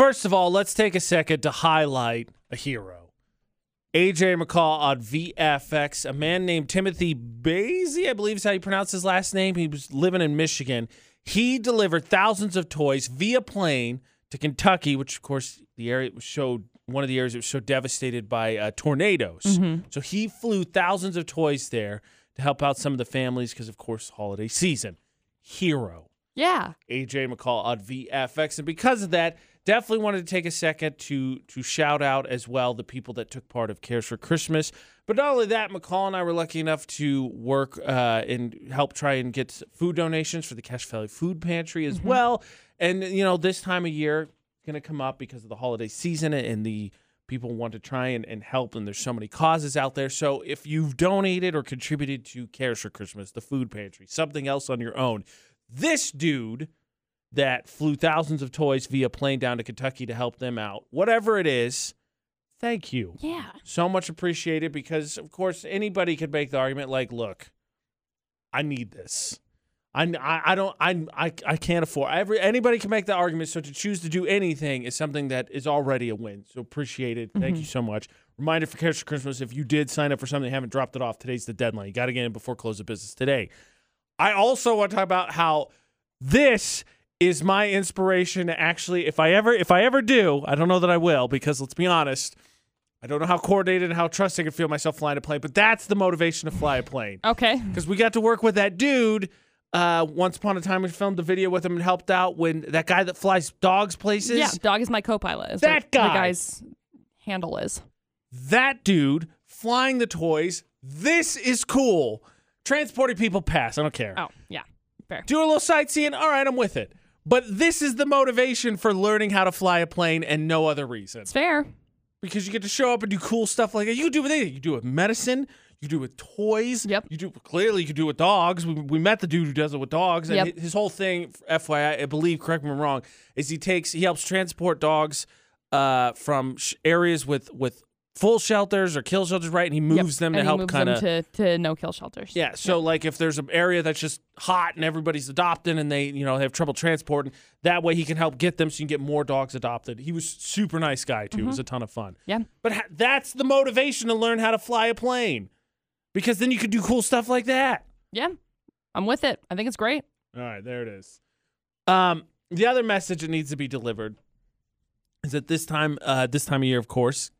First of all, let's take a second to highlight a hero. AJ McCall on VFX, a man named Timothy Basie, I believe is how you pronounce his last name. He was living in Michigan. He delivered thousands of toys via plane to Kentucky, which of course the area was showed one of the areas that was so devastated by uh, tornadoes. So he flew thousands of toys there to help out some of the families because, of course, holiday season. Hero. Yeah. AJ McCall on VFX. And because of that, definitely wanted to take a second to to shout out as well the people that took part of Cares for Christmas. But not only that, McCall and I were lucky enough to work uh, and help try and get food donations for the Cache Valley Food Pantry as well. And you know, this time of year going to come up because of the holiday season and the people want to try and, and help and there's so many causes out there so if you've donated or contributed to cares for christmas the food pantry something else on your own this dude that flew thousands of toys via plane down to Kentucky to help them out, whatever it is, thank you. Yeah. So much appreciated because, of course, anybody could make the argument like, look, I need this. I, I, I don't I, I I can't afford every anybody can make the argument. So to choose to do anything is something that is already a win. So appreciate it. Thank you mm-hmm. so much. Reminder for Cares for Christmas if you did sign up for something haven't dropped it off today's the deadline. You got to get in before close of business today. I also want to talk about how this is my inspiration actually if I ever if I ever do, I don't know that I will because let's be honest, I don't know how coordinated and how trusting I feel myself flying a plane, but that's the motivation to fly a plane. Okay. Because we got to work with that dude uh, once upon a time we filmed a video with him and helped out when that guy that flies dogs places. Yeah. Dog is my co-pilot. Is That what the guy's handle is. that dude flying the toys. This is cool. Transporting people past. I don't care. Oh, yeah. Fair. do a little sightseeing. All right, I'm with it. But this is the motivation for learning how to fly a plane and no other reason. It's fair. Because you get to show up and do cool stuff like that. You can do with anything. You do with medicine. You do with toys. Yep. You do clearly you can do with dogs. We, we met the dude who does it with dogs, and Yep. his whole thing, FYI, I believe, correct me if I'm wrong, is he takes he helps transport dogs uh, from sh- areas with with full shelters or kill shelters, right? And he Yep. moves them and to he help kind of them to, to no kill shelters. yeah. So like if there's an area that's just hot and everybody's adopting and they, you know, they have trouble transporting, that way he can help get them so you can get more dogs adopted. He was super nice guy too. It was a ton of fun. Yeah. But ha- that's the motivation to learn how to fly a plane. Because then you could do cool stuff like that. Yeah. I'm with it. I think it's great. All right, there it is. Um, the other message that needs to be delivered is that this time, uh, this time of year, of course,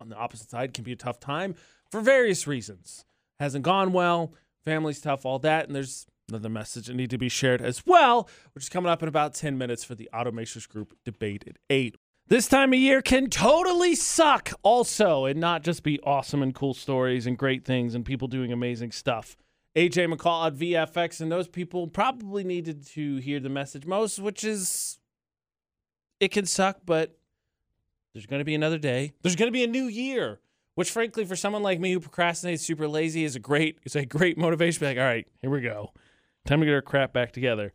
on the opposite side, can be a tough time for various reasons. Hasn't gone well, family's tough, all that, and there's another message that need to be shared as well, which is coming up in about ten minutes for the Automakers Group debate at eight. This time of year can totally suck, also, and not just be awesome and cool stories and great things and people doing amazing stuff. AJ McCall at VFX, and those people probably needed to hear the message most, which is it can suck, but there's going to be another day. There's going to be a new year, which, frankly, for someone like me who procrastinates, super lazy, is a great is a great motivation. Like, all right, here we go, time to get our crap back together.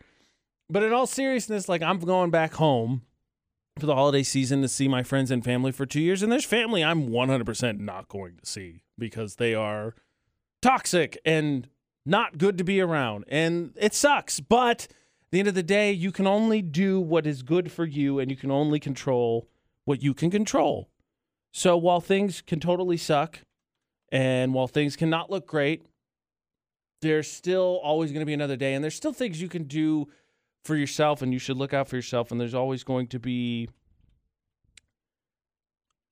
But in all seriousness, like I'm going back home for the holiday season to see my friends and family for two years, and there's family I'm 100% not going to see because they are toxic and not good to be around. And it sucks. But at the end of the day, you can only do what is good for you and you can only control what you can control. So while things can totally suck and while things cannot look great, there's still always going to be another day. And there's still things you can do for yourself and you should look out for yourself. And there's always going to be.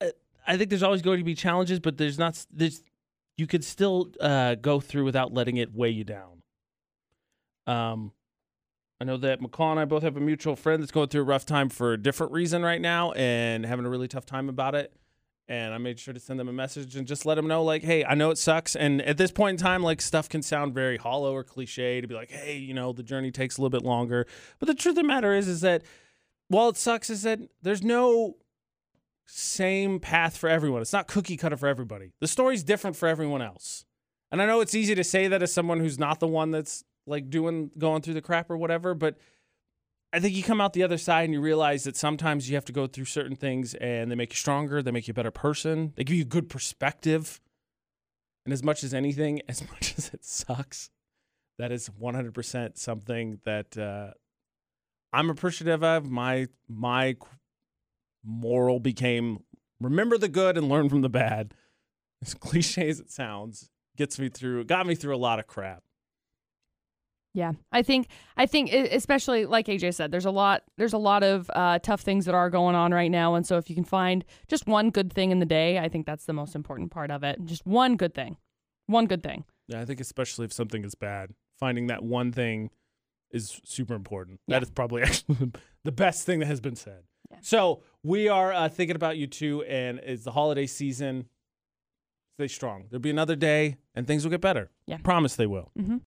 uh, I think there's always going to be challenges, but there's not. There's you could still uh, go through without letting it weigh you down. Um, I know that McCall and I both have a mutual friend that's going through a rough time for a different reason right now and having a really tough time about it. And I made sure to send them a message and just let them know, like, hey, I know it sucks. And at this point in time, like, stuff can sound very hollow or cliche to be like, hey, you know, the journey takes a little bit longer. But the truth of the matter is, is that while it sucks, is that there's no same path for everyone. It's not cookie cutter for everybody. The story's different for everyone else. And I know it's easy to say that as someone who's not the one that's like doing going through the crap or whatever, but I think you come out the other side and you realize that sometimes you have to go through certain things and they make you stronger, they make you a better person, they give you good perspective. And as much as anything, as much as it sucks, that is 100% something that uh, I'm appreciative of. My my moral became remember the good and learn from the bad. As cliche as it sounds, gets me through, got me through a lot of crap. Yeah, I think I think especially like AJ said, there's a lot there's a lot of uh, tough things that are going on right now, and so if you can find just one good thing in the day, I think that's the most important part of it. Just one good thing, one good thing. Yeah, I think especially if something is bad, finding that one thing is super important. Yeah. That is probably actually the best thing that has been said. Yeah. So we are uh, thinking about you too, and it's the holiday season. Stay strong. There'll be another day, and things will get better. Yeah. promise they will. Mm-hmm.